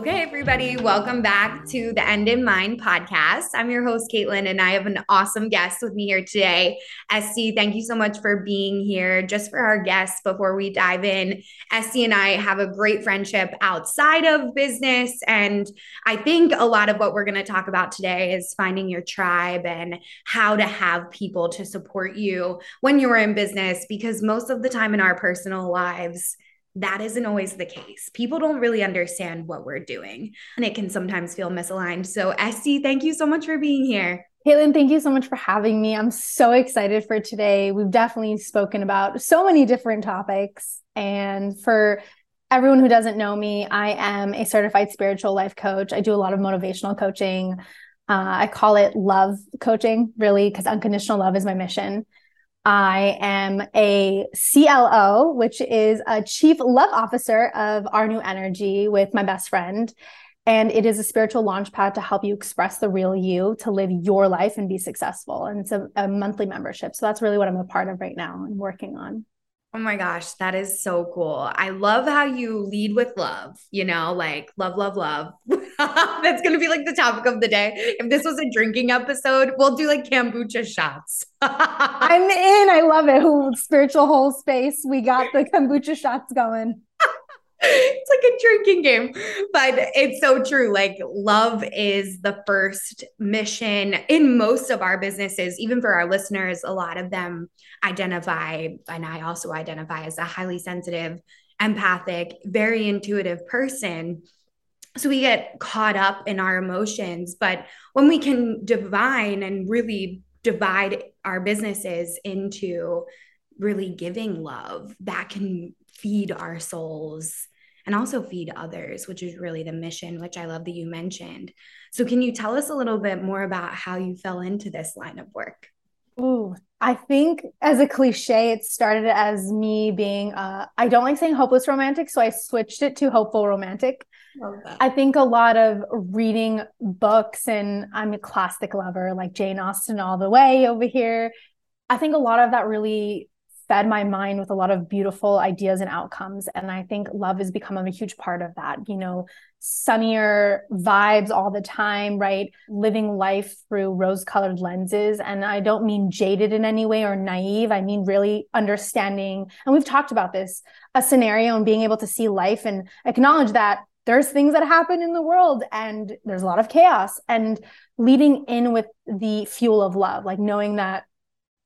Okay, everybody, welcome back to the End in Mind podcast. I'm your host, Caitlin, and I have an awesome guest with me here today. Estee, thank you so much for being here. Just for our guests, before we dive in, Estee and I have a great friendship outside of business. And I think a lot of what we're going to talk about today is finding your tribe and how to have people to support you when you're in business, because most of the time in our personal lives, that isn't always the case. People don't really understand what we're doing, and it can sometimes feel misaligned. So, Estee, thank you so much for being here. Caitlin, thank you so much for having me. I'm so excited for today. We've definitely spoken about so many different topics. And for everyone who doesn't know me, I am a certified spiritual life coach. I do a lot of motivational coaching. Uh, I call it love coaching, really, because unconditional love is my mission. I am a CLO, which is a Chief Love Officer of Our New Energy with my best friend. And it is a spiritual launch pad to help you express the real you, to live your life and be successful. And it's a, a monthly membership. So that's really what I'm a part of right now and working on. Oh my gosh, that is so cool. I love how you lead with love, you know, like love, love, love. That's going to be like the topic of the day. If this was a drinking episode, we'll do like kombucha shots. I'm in. I love it. Spiritual whole space. We got the kombucha shots going it's like a drinking game. But it's so true. Like love is the first mission in most of our businesses. Even for our listeners a lot of them identify and i also identify as a highly sensitive empathic very intuitive person. So we get caught up in our emotions. But when we can divine and really divide our businesses into really giving love that can feed our souls and also feed others, which is really the mission, which I love that you mentioned. So, can you tell us a little bit more about how you fell into this line of work? Ooh, I think as a cliche, it started as me being, uh, I don't like saying hopeless romantic, so I switched it to hopeful romantic. I think a lot of reading books, and I'm a classic lover like Jane Austen all the way over here. I think a lot of that really fed my mind with a lot of beautiful ideas and outcomes. And I think love has become a huge part of that, you know, sunnier vibes all the time, right? Living life through rose colored lenses. And I don't mean jaded in any way or naive. I mean really understanding. And we've talked about this a scenario and being able to see life and acknowledge that there's things that happen in the world and there's a lot of chaos and leading in with the fuel of love, like knowing that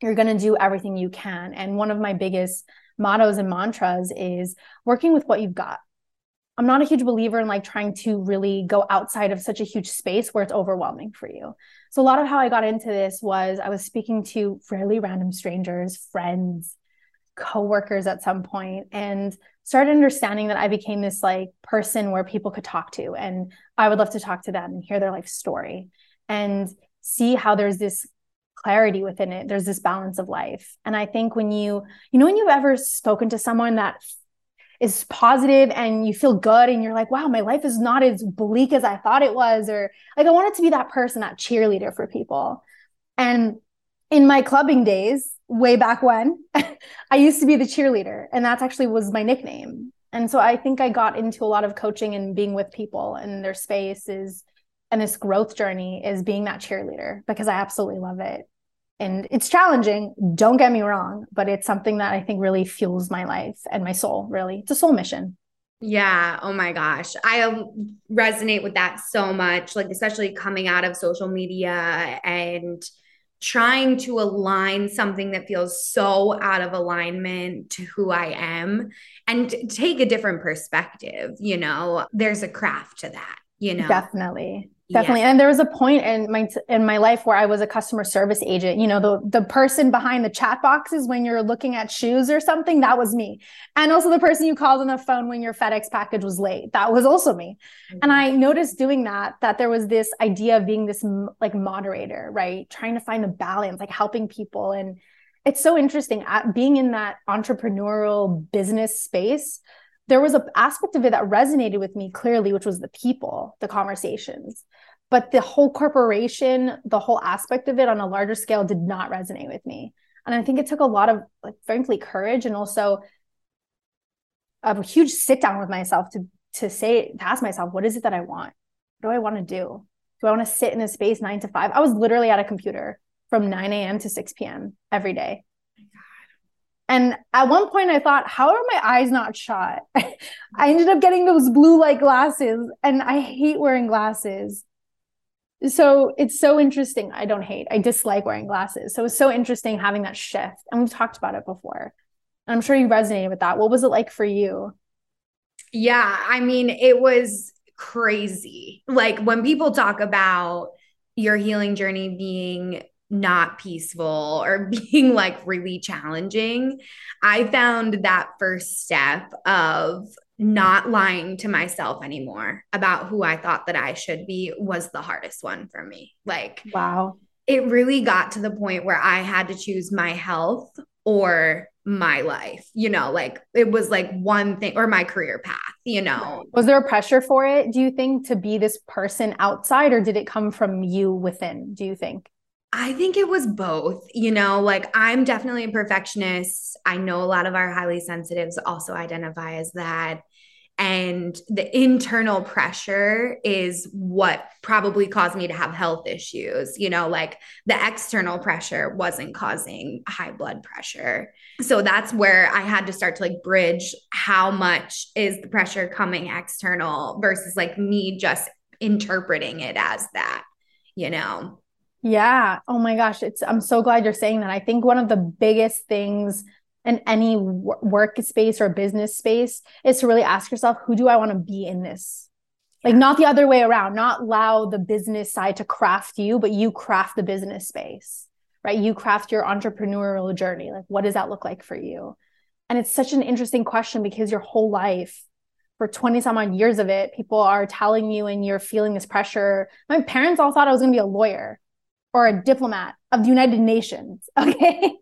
you're going to do everything you can. And one of my biggest mottos and mantras is working with what you've got. I'm not a huge believer in like trying to really go outside of such a huge space where it's overwhelming for you. So a lot of how I got into this was I was speaking to fairly random strangers, friends, coworkers at some point and started understanding that I became this like person where people could talk to and I would love to talk to them and hear their life story and see how there's this clarity within it there's this balance of life. And i think when you you know when you've ever spoken to someone that is positive and you feel good and you're like wow my life is not as bleak as i thought it was or like i wanted to be that person that cheerleader for people. And in my clubbing days way back when i used to be the cheerleader and that's actually was my nickname. And so i think i got into a lot of coaching and being with people and their spaces and this growth journey is being that cheerleader because i absolutely love it and it's challenging don't get me wrong but it's something that i think really fuels my life and my soul really. It's a soul mission. Yeah. Oh my gosh. I um, resonate with that so much like especially coming out of social media and trying to align something that feels so out of alignment to who I am and take a different perspective, you know, there's a craft to that, you know. Definitely definitely. Yeah. and there was a point in my in my life where i was a customer service agent. You know the the person behind the chat boxes when you're looking at shoes or something that was me. And also the person you called on the phone when your fedex package was late that was also me. Mm-hmm. and i noticed doing that that there was this idea of being this like moderator right? Trying to find the balance like helping people. And it's so interesting at being in that entrepreneurial business space there was an aspect of it that resonated with me clearly, which was the people, the conversations. But the whole corporation, the whole aspect of it on a larger scale did not resonate with me. And I think it took a lot of, like, frankly, courage and also a huge sit down with myself to to say to ask myself, what is it that I want? What do I want to do? Do I want to sit in a space nine to five? I was literally at a computer from 9 a.m. to 6 p.m. every day. And at one point, I thought, how are my eyes not shot? I ended up getting those blue light glasses, and I hate wearing glasses. So it's so interesting. I don't hate, I dislike wearing glasses. So it's so interesting having that shift. And we've talked about it before. And I'm sure you resonated with that. What was it like for you? Yeah. I mean, it was crazy. Like when people talk about your healing journey being not peaceful or being like really challenging, I found that first step of not lying to myself anymore about who I thought that I should be was the hardest one for me. Like, wow. It really got to the point where I had to choose my health or my life, you know, like it was like one thing or my career path, you know. Was there a pressure for it, do you think, to be this person outside, or did it come from you within, do you think? I think it was both. You know, like I'm definitely a perfectionist. I know a lot of our highly sensitives also identify as that. And the internal pressure is what probably caused me to have health issues. You know, like the external pressure wasn't causing high blood pressure. So that's where I had to start to like bridge how much is the pressure coming external versus like me just interpreting it as that, you know? Yeah. Oh my gosh. It's, I'm so glad you're saying that. I think one of the biggest things in any work space or business space is to really ask yourself, who do I want to be in this? Like, not the other way around, not allow the business side to craft you, but you craft the business space, right? You craft your entrepreneurial journey. Like, what does that look like for you? And it's such an interesting question because your whole life, for 20 some odd years of it, people are telling you and you're feeling this pressure. My parents all thought I was going to be a lawyer or a diplomat of the United Nations, okay?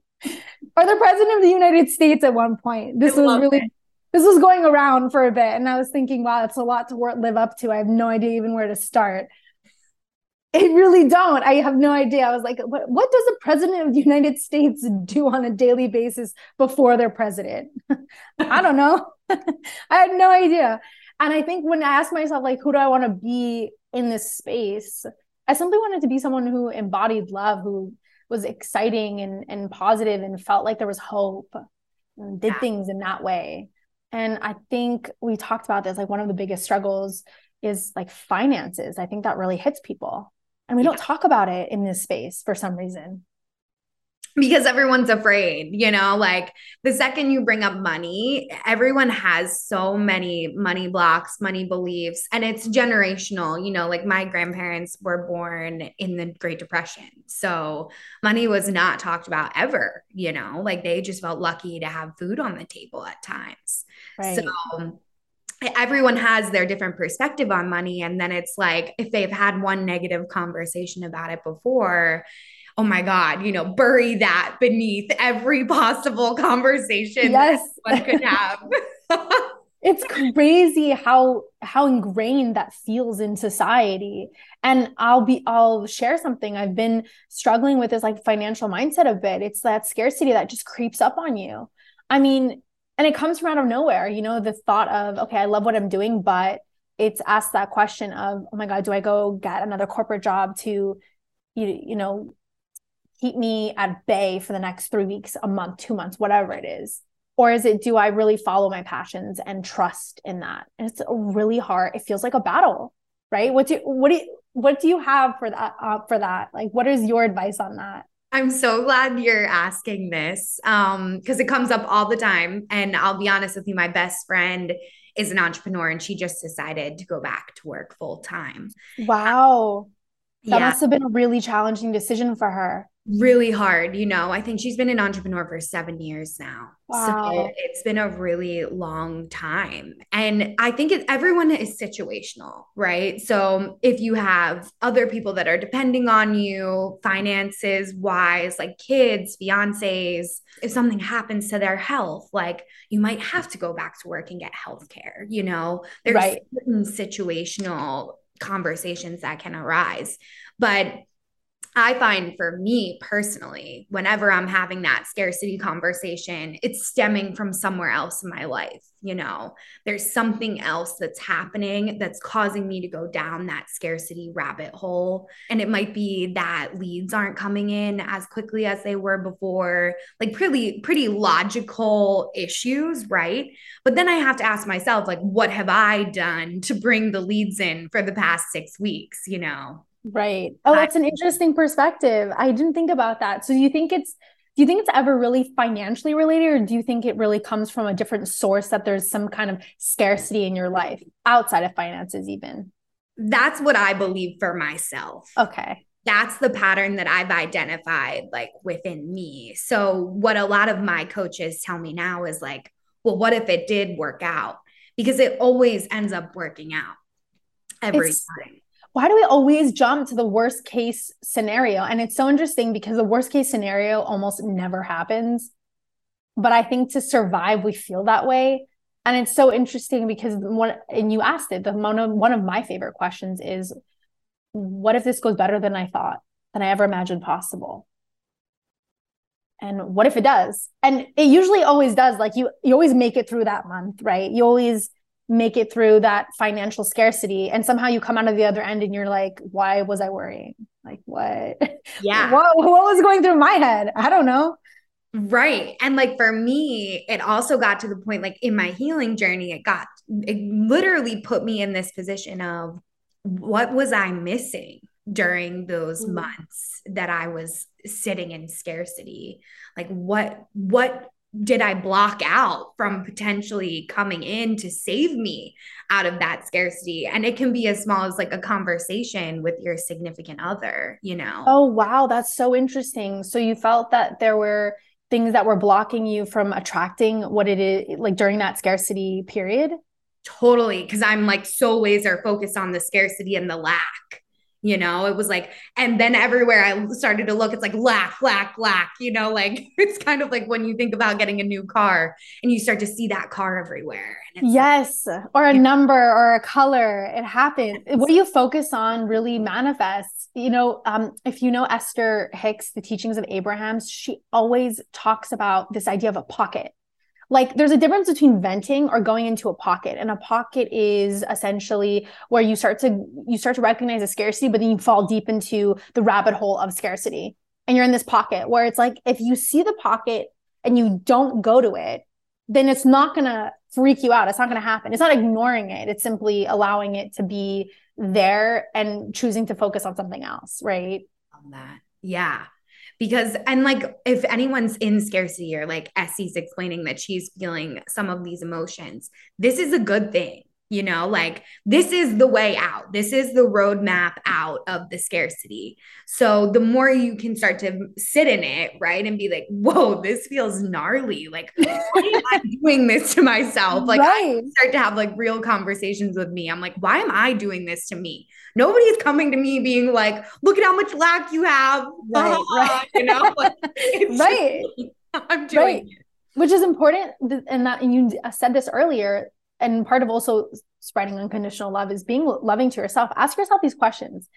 or the president of the United States at one point. This was really it. this was going around for a bit and I was thinking, wow, it's a lot to work, live up to. I have no idea even where to start. It really don't. I have no idea. I was like, what, what does the president of the United States do on a daily basis before they're president? I don't know. I had no idea. And I think when I asked myself, like, who do I want to be in this space? I simply wanted to be someone who embodied love, who was exciting and, and positive and felt like there was hope and did yeah. things in that way. And I think we talked about this, like one of the biggest struggles is like finances. I think that really hits people. And we yeah. don't talk about it in this space for some reason. Because everyone's afraid, you know, like the second you bring up money, everyone has so many money blocks, money beliefs, and it's generational. You know, like my grandparents were born in the Great Depression. So money was not talked about ever, you know, like they just felt lucky to have food on the table at times. Right. So everyone has their different perspective on money and then it's like if they've had one negative conversation about it before oh my God, you know, bury that beneath every possible conversation yes. one could have. it's crazy how how ingrained that feels in society and i'll be i'll share something i've been struggling with this like financial mindset a bit it's that scarcity that just creeps up on you i mean and it comes from out of nowhere you know the thought of okay i love what i'm doing but it's asked that question of oh my god do i go get another corporate job to you, you know keep me at bay for the next three weeks, a month, two months, whatever it is? Or is it, do I really follow my passions and trust in that? And it's really hard. It feels like a battle, right? What do, what do you, what do you have for that, uh, for that? Like, what is your advice on that? I'm so glad you're asking this um because it comes up all the time and I'll be honest with you my best friend is an entrepreneur and she just decided to go back to work full time. Wow. That yeah. must have been a really challenging decision for her really hard you know i think she's been an entrepreneur for seven years now. Wow. so it's been a really long time. And i think it, everyone is situational right? So if you have other people that are depending on you finances wise like kids fiancés if something happens to their health like you might have to go back to work and get health care you know? There's right. certain situational conversations that can arise. But I find for me personally, whenever I'm having that scarcity conversation, it's stemming from somewhere else in my life. You know, there's something else that's happening that's causing me to go down that scarcity rabbit hole. And it might be that leads aren't coming in as quickly as they were before, like pretty, pretty logical issues, right? But then I have to ask myself, like, what have I done to bring the leads in for the past six weeks, you know? Right. Oh, that's an interesting perspective. I didn't think about that. So do you think it's do you think it's ever really financially related or do you think it really comes from a different source that there's some kind of scarcity in your life outside of finances even? That's what I believe for myself. Okay. That's the pattern that I've identified like within me. So what a lot of my coaches tell me now is like, well, what if it did work out? Because it always ends up working out every it's, time why do we always jump to the worst case scenario? And it's so interesting because the worst case scenario almost never happens. But I think to survive, we feel that way. And it's so interesting because one, and you asked it, the one of, one of my favorite questions is, what if this goes better than I thought, than I ever imagined possible? And what if it does? And it usually always does. Like you, you always make it through that month, right? You always make it through that financial scarcity and somehow you come out of the other end and you're like why was i worrying? Like what? Yeah. What, what was going through my head? I don't know. Right. And like for me it also got to the point like in my healing journey it got it literally put me in this position of what was i missing during those mm-hmm. months that i was sitting in scarcity? Like what what did I block out from potentially coming in to save me out of that scarcity? And it can be as small as like a conversation with your significant other, you know? Oh, wow. That's so interesting. So you felt that there were things that were blocking you from attracting what it is like during that scarcity period? Totally. Cause I'm like so laser focused on the scarcity and the lack you know it was like and then everywhere i started to look it's like lack lack lack you know like it's kind of like when you think about getting a new car and you start to see that car everywhere yes like, or a number or a color it happens. Yes. what you focus on really manifests you know um, if you know esther hicks the teachings of abraham she always talks about this idea of a pocket like there's a difference between venting or going into a pocket and a pocket is essentially where you start to you start to recognize a scarcity but then you fall deep into the rabbit hole of scarcity. And you're in this pocket where it's like if you see the pocket and you don't go to it then it's not going to freak you out. It's not going to happen. It's not ignoring it. It's simply allowing it to be there and choosing to focus on something else right? On that. Yeah because and like if anyone's in scarcity or like Essie's explaining that she's feeling some of these emotions, this is a good thing you know like this is the way out. This is the roadmap out of the scarcity. So the more you can start to sit in it right and be like whoa this feels gnarly. Like why am i doing this to myself? Like right. i start to have like real conversations with me. I'm like why am i doing this to me? Nobody's coming to me being like look at how much lack you have. Right, right. you know like, right. I'm doing right. it. Which is important and that and you said this earlier and part of also spreading unconditional love is being loving to yourself. Ask yourself these questions.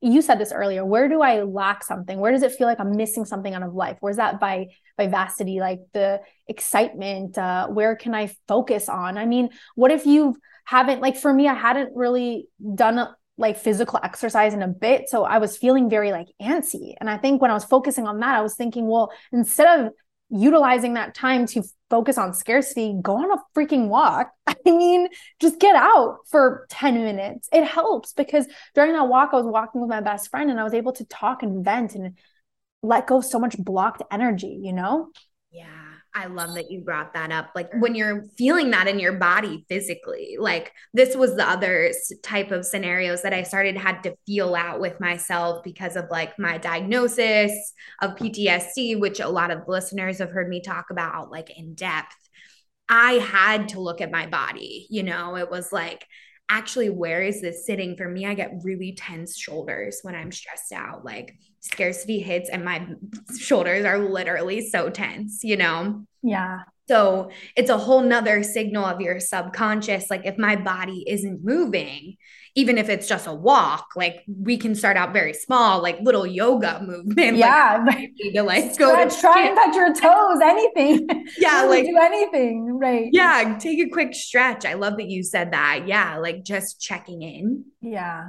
You said this earlier. Where do i lack something? Where does it feel like i'm missing something out of life? Where's that by vivacity like the excitement uh, where can i focus on? I mean what if you haven't like for me i hadn't really done a, like physical exercise in a bit so i was feeling very like antsy. And i think when i was focusing on that i was thinking well instead of utilizing that time to focus on scarcity, go on a freaking walk. I mean, just get out for 10 minutes. It helps because during that walk, I was walking with my best friend and I was able to talk and vent and let go so much blocked energy, you know? Yeah. I love that you brought that up. Like mm. when you're feeling that in your body physically, like this was the other type of scenarios that I started had to feel out with myself because of like my diagnosis of PTSD, which a lot of listeners have heard me talk about like in depth. I had to look at my body, you know, it was like, actually where is this sitting? For me i get really tense shoulders when i'm stressed out. Like scarcity hits and my shoulders are literally so tense you know? Yeah. So it's a whole nother signal of your subconscious like if my body isn't moving even if it's just a walk, like we can start out very small, like little yoga movement. Yeah. Like, to like go to try and touch your toes, anything. Yeah. like do anything. Right. Yeah. Take a quick stretch. I love that you said that. Yeah. Like just checking in. Yeah.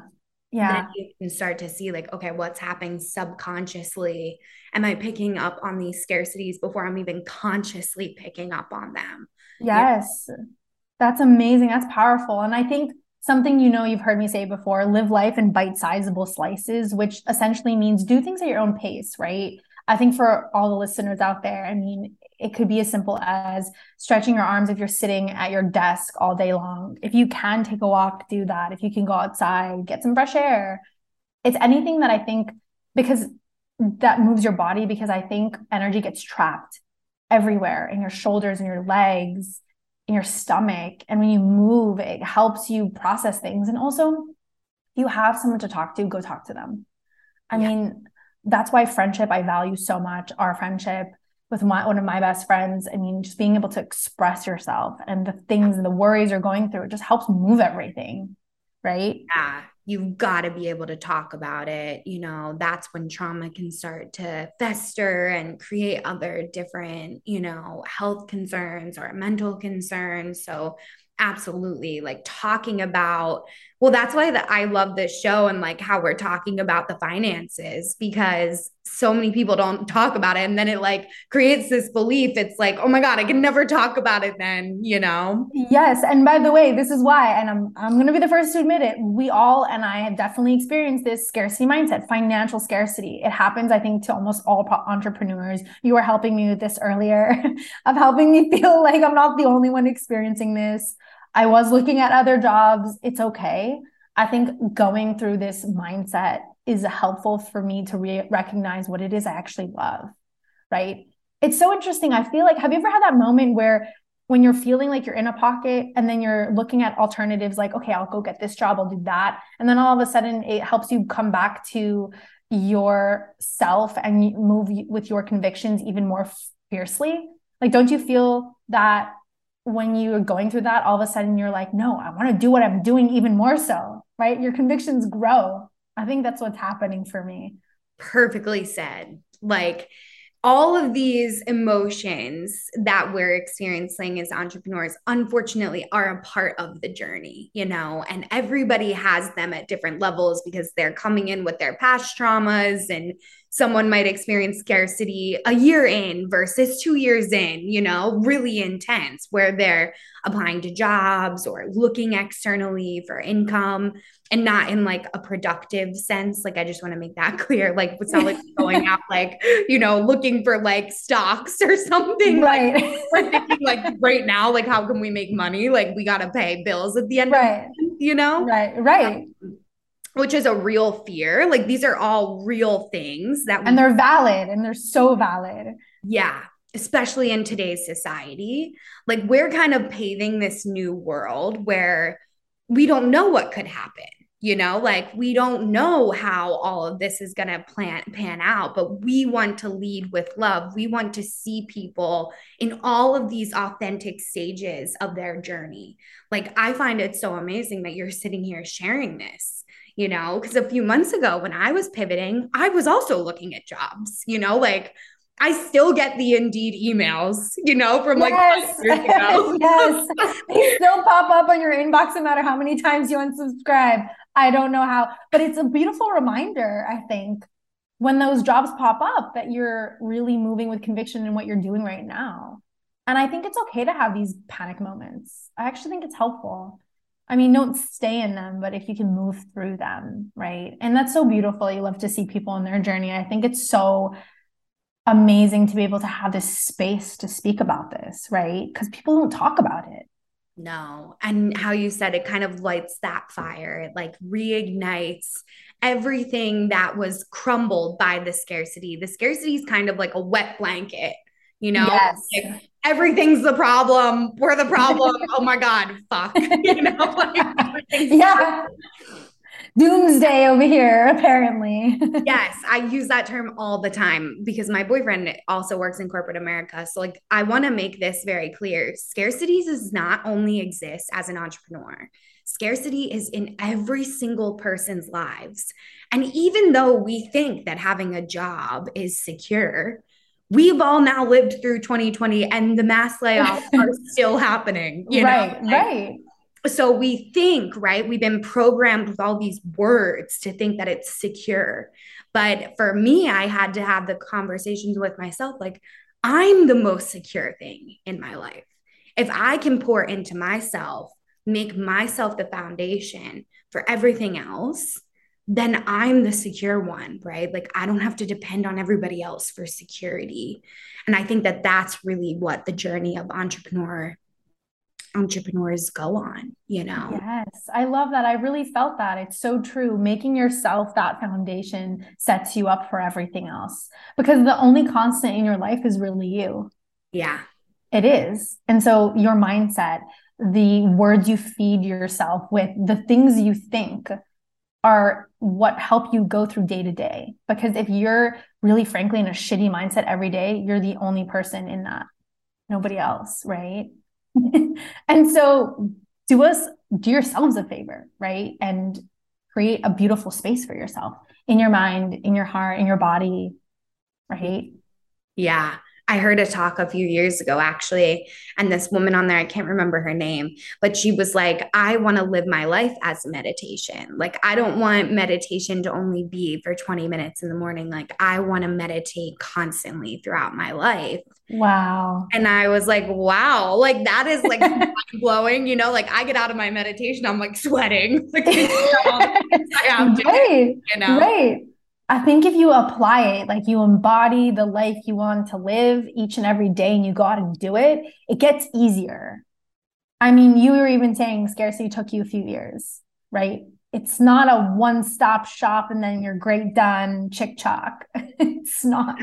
Yeah. Then you can start to see like, okay, what's happening subconsciously? Am I picking up on these scarcities before I'm even consciously picking up on them? Yes. Yeah. That's amazing. That's powerful. And I think something you know you've heard me say before live life in bite-sizable slices which essentially means do things at your own pace right? I think for all the listeners out there i mean it could be as simple as stretching your arms if you're sitting at your desk all day long. If you can take a walk do that. If you can go outside get some fresh air. It's anything that i think because that moves your body because i think energy gets trapped everywhere in your shoulders and your legs your stomach. And when you move, it helps you process things. And also, if you have someone to talk to, go talk to them. I yeah. mean, that's why friendship I value so much. Our friendship with my one of my best friends. I mean, just being able to express yourself and the things and the worries you're going through, it just helps move everything. Right. Yeah you've got to be able to talk about it. You know, that's when trauma can start to fester and create other different, you know, health concerns or mental concerns. So, absolutely like talking about well that's why that i love this show and like how we're talking about the finances because so many people don't talk about it. And then it like creates this belief. It's like oh my god i can never talk about it then you know? Yes. And by the way this is why and i'm i'm going to be the first to admit it we all and i have definitely experienced this scarcity mindset financial scarcity. It happens i think to almost all entrepreneurs. You were helping me with this earlier of helping me feel like i'm not the only one experiencing this I was looking at other jobs. It's okay. I think going through this mindset is helpful for me to re- recognize what it is I actually love. Right. It's so interesting. I feel like, have you ever had that moment where when you're feeling like you're in a pocket and then you're looking at alternatives like, okay, I'll go get this job, I'll do that. And then all of a sudden it helps you come back to your self and move with your convictions even more fiercely. Like, don't you feel that when you're going through that, all of a sudden you're like, no, I want to do what I'm doing even more so, right? Your convictions grow. I think that's what's happening for me. Perfectly said. Like, all of these emotions that we're experiencing as entrepreneurs, unfortunately, are a part of the journey, you know, and everybody has them at different levels because they're coming in with their past traumas and someone might experience scarcity a year in versus two years in, you know, really intense, where they're applying to jobs or looking externally for income and not in like a productive sense. Like, I just want to make that clear. Like, it's not like going out, like, you know, looking for like stocks or something. Right. Like, we're thinking, like, right now, like, how can we make money? Like, we got to pay bills at the end right. of the month, you know? Right, right. Um, which is a real fear. Like these are all real things that and they're valid and they're so valid. Yeah, especially in today's society. Like we're kind of paving this new world where we don't know what could happen. You know, like we don't know how all of this is going to plan pan out, but we want to lead with love. We want to see people in all of these authentic stages of their journey. Like I find it so amazing that you're sitting here sharing this you know, because a few months ago when I was pivoting, I was also looking at jobs, you know, like I still get the Indeed emails, you know, from like yes. years ago. yes. They still pop up on your inbox no matter how many times you unsubscribe. I don't know how, but it's a beautiful reminder, I think, when those jobs pop up that you're really moving with conviction in what you're doing right now. And I think it's okay to have these panic moments. I actually think it's helpful. I mean, don't stay in them, but if you can move through them, right? And that's so beautiful. You love to see people in their journey. I think it's so amazing to be able to have this space to speak about this, right? Because people don't talk about it. No. And how you said it kind of lights that fire. It like reignites everything that was crumbled by the scarcity. The scarcity is kind of like a wet blanket, you know? Yes. Like everything's the problem. We're the problem. oh my God, fuck. You know, like yeah. Doomsday over here, apparently. yes, I use that term all the time because my boyfriend also works in corporate America. So, like, I want to make this very clear scarcity does not only exist as an entrepreneur, scarcity is in every single person's lives. And even though we think that having a job is secure, we've all now lived through 2020 and the mass layoffs are still happening. You right, know? right. So we think, right? We've been programmed with all these words to think that it's secure. But for me, I had to have the conversations with myself like, I'm the most secure thing in my life. If I can pour into myself, make myself the foundation for everything else, then I'm the secure one, right? Like I don't have to depend on everybody else for security. And I think that that's really what the journey of entrepreneur entrepreneurs go on, you know. Yes, I love that. I really felt that. It's so true. Making yourself that foundation sets you up for everything else because the only constant in your life is really you. Yeah. It is. And so your mindset, the words you feed yourself with, the things you think are what help you go through day to day. Because if you're really, frankly, in a shitty mindset every day, you're the only person in that, nobody else, right? and so do us, do yourselves a favor, right? And create a beautiful space for yourself in your mind, in your heart, in your body, right? Yeah. I heard a talk a few years ago, actually, and this woman on there, I can't remember her name, but she was like, I want to live my life as meditation. Like, I don't want meditation to only be for 20 minutes in the morning. Like, I want to meditate constantly throughout my life. Wow. And I was like, wow, like that is like blowing, you know, like I get out of my meditation, I'm like sweating. Like, right. you know? Right. I think if you apply it, like you embody the life you want to live each and every day and you go out and do it, it gets easier. I mean, you were even saying scarcity took you a few years, right? It's not a one stop shop and then you're great done, chick chock. it's not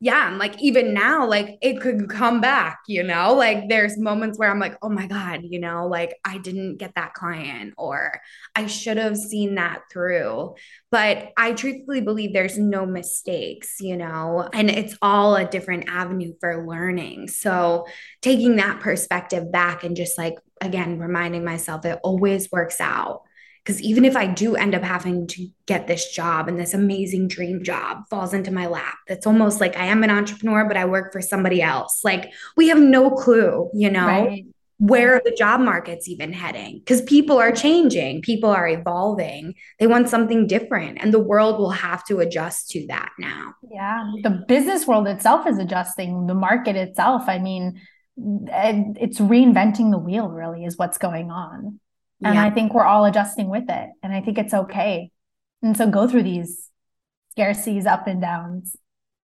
yeah, and like even now, like it could come back, you know, like there's moments where I'm like, oh my God, you know, like I didn't get that client or I should have seen that through. But I truthfully believe there's no mistakes, you know, and it's all a different avenue for learning. So taking that perspective back and just like, again, reminding myself it always works out because even if I do end up having to get this job and this amazing dream job falls into my lap, that's almost like I am an entrepreneur, but I work for somebody else. Like we have no clue, you know? Right. where the job market's even heading because people are changing, people are evolving. They want something different, and the world will have to adjust to that now. Yeah, the business world itself is adjusting, the market itself. I mean, it's reinventing the wheel, really, is what's going on. And yeah. I think we're all adjusting with it. And I think it's okay. And so go through these scarcities, up and downs.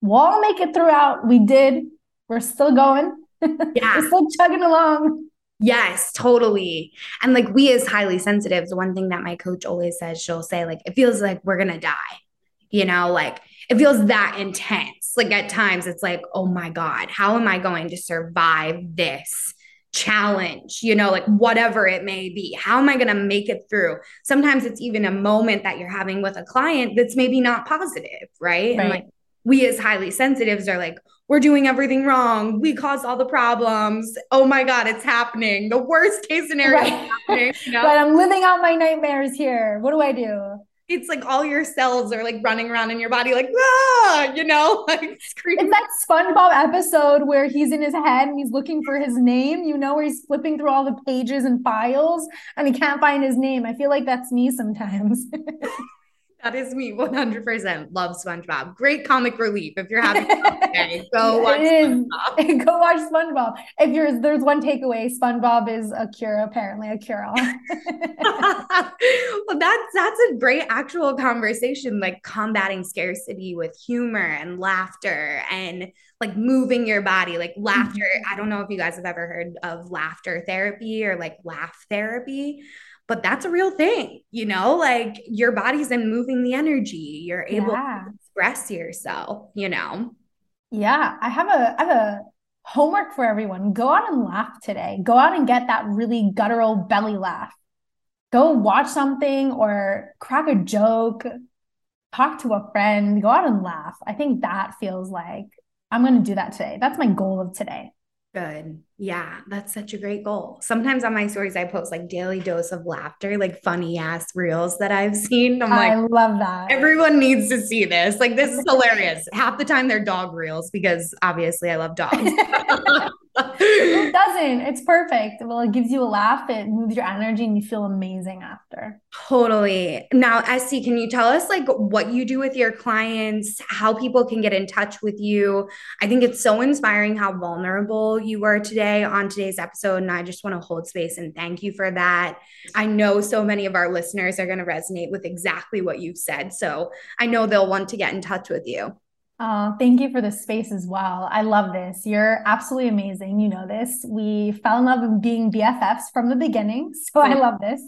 We'll all make it throughout. We did. We're still going. Yeah. we're still chugging along. Yes, totally. And like we as highly sensitive, the one thing that my coach always says, she'll say, like, it feels like we're gonna die. You know, like it feels that intense. Like at times it's like, oh my God, how am I going to survive this? Challenge, you know, like whatever it may be. How am I going to make it through? Sometimes it's even a moment that you're having with a client that's maybe not positive, right? right. And like we as highly sensitives are like, we're doing everything wrong. We caused all the problems. Oh my God, it's happening. The worst case scenario right. You know? but I'm living out my nightmares here. What do I do? It's like all your cells are like running around in your body, like, ah, you know, like screaming. It's that SpongeBob episode where he's in his head and he's looking for his name, you know, where he's flipping through all the pages and files and he can't find his name. I feel like that's me sometimes. That is me 100%. Love SpongeBob. Great comic relief. If you're having day, go watch SpongeBob. go watch SpongeBob. If you're there's one takeaway, SpongeBob is a cure, apparently a cure all. well, that's that's a great actual conversation, like combating scarcity with humor and laughter and like moving your body, like laughter. Mm-hmm. I don't know if you guys have ever heard of laughter therapy or like laugh therapy but that's a real thing, you know, like your body's in moving the energy. You're able yeah. to express yourself, you know. Yeah, I have a I have a homework for everyone. Go out and laugh today. Go out and get that really guttural belly laugh. Go watch something or crack a joke, talk to a friend, go out and laugh. I think that feels like I'm going to do that today. That's my goal of today. Good. Yeah, that's such a great goal. Sometimes on my stories, I post like daily dose of laughter, like funny ass reels that I've seen. I'm like, I love that. Everyone needs to see this. Like, this is hilarious. Half the time they're dog reels because obviously I love dogs. Who doesn't? It's perfect. Well, it gives you a laugh, it moves your energy, and you feel amazing after. Totally. Now, Estee, can you tell us like what you do with your clients, how people can get in touch with you? I think it's so inspiring how vulnerable you were today on today's episode. And I just want to hold space and thank you for that. I know so many of our listeners are going to resonate with exactly what you've said. So I know they'll want to get in touch with you. Oh, thank you for the space as well. I love this. You're absolutely amazing. You know this. We fell in love with being BFFs from the beginning. So I love this.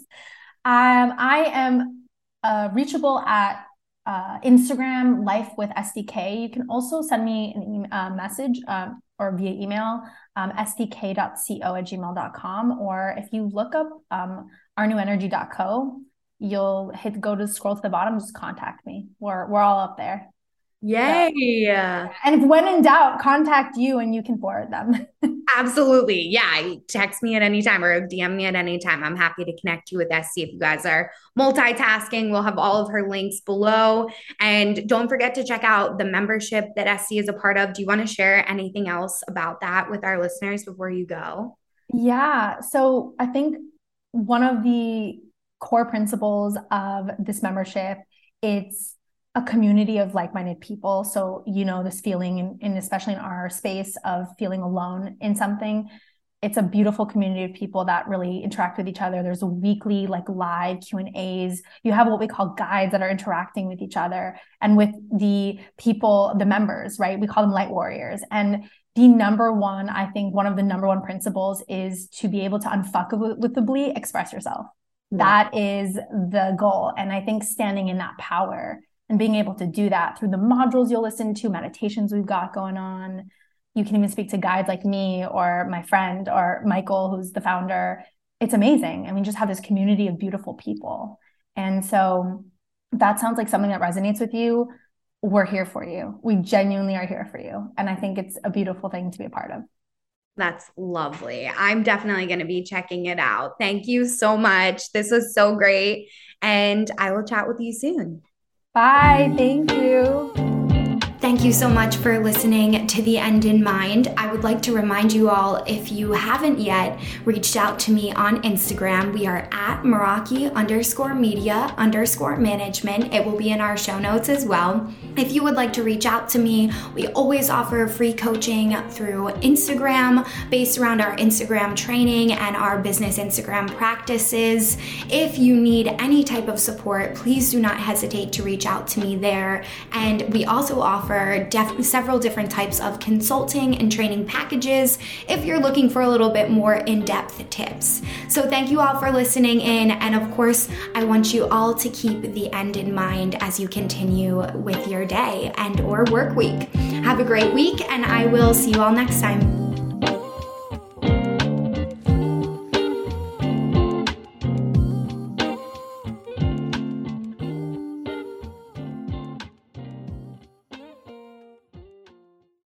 Um, I am uh, reachable at uh, Instagram, Life with SDK. You can also send me an e- uh, message um, or via email, um, sdk.co at gmail.com. Or if you look up um, ournewenergy.co, you'll hit go to scroll to the bottom, just contact me. We're, we're all up there. Yay. Yeah. And if when in doubt, contact you and you can forward them. Absolutely. Yeah. Text me at any time or DM me at any time. I'm happy to connect you with SC if you guys are multitasking. We'll have all of her links below. And don't forget to check out the membership that SC is a part of. Do you want to share anything else about that with our listeners before you go? Yeah. So I think one of the core principles of this membership, it's a community of like-minded people. So you know this feeling and, especially in our space of feeling alone in something it's a beautiful community of people that really interact with each other. There's a weekly like live q and a's. You have what we call guides that are interacting with each other and with the people the members right? We call them light warriors. And the number one i think one of the number one principles is to be able to unfuckably express yourself. Yeah. that is the goal. And i think standing in that power and being able to do that through the modules you'll listen to, meditations we've got going on. You can even speak to guides like me or my friend or Michael, who's the founder. It's amazing. I mean, just have this community of beautiful people. And so that sounds like something that resonates with you. We're here for you. We genuinely are here for you. And I think it's a beautiful thing to be a part of. That's lovely. I'm definitely going to be checking it out. Thank you so much. This was so great. And I will chat with you soon. Bye. Thank you. Thank you so much for listening to The End in Mind. I would like to remind you all if you haven't yet reached out to me on Instagram, we are at Meraki underscore media underscore management. It will be in our show notes as well. If you would like to reach out to me, we always offer free coaching through Instagram based around our Instagram training and our business Instagram practices. If you need any type of support, please do not hesitate to reach out to me there. And we also offer def- several different types of consulting and training packages if you're looking for a little bit more in depth tips. So, thank you all for listening in. And of course, I want you all to keep the end in mind as you continue with your day and or work week. Have a great week and I will see you all next time.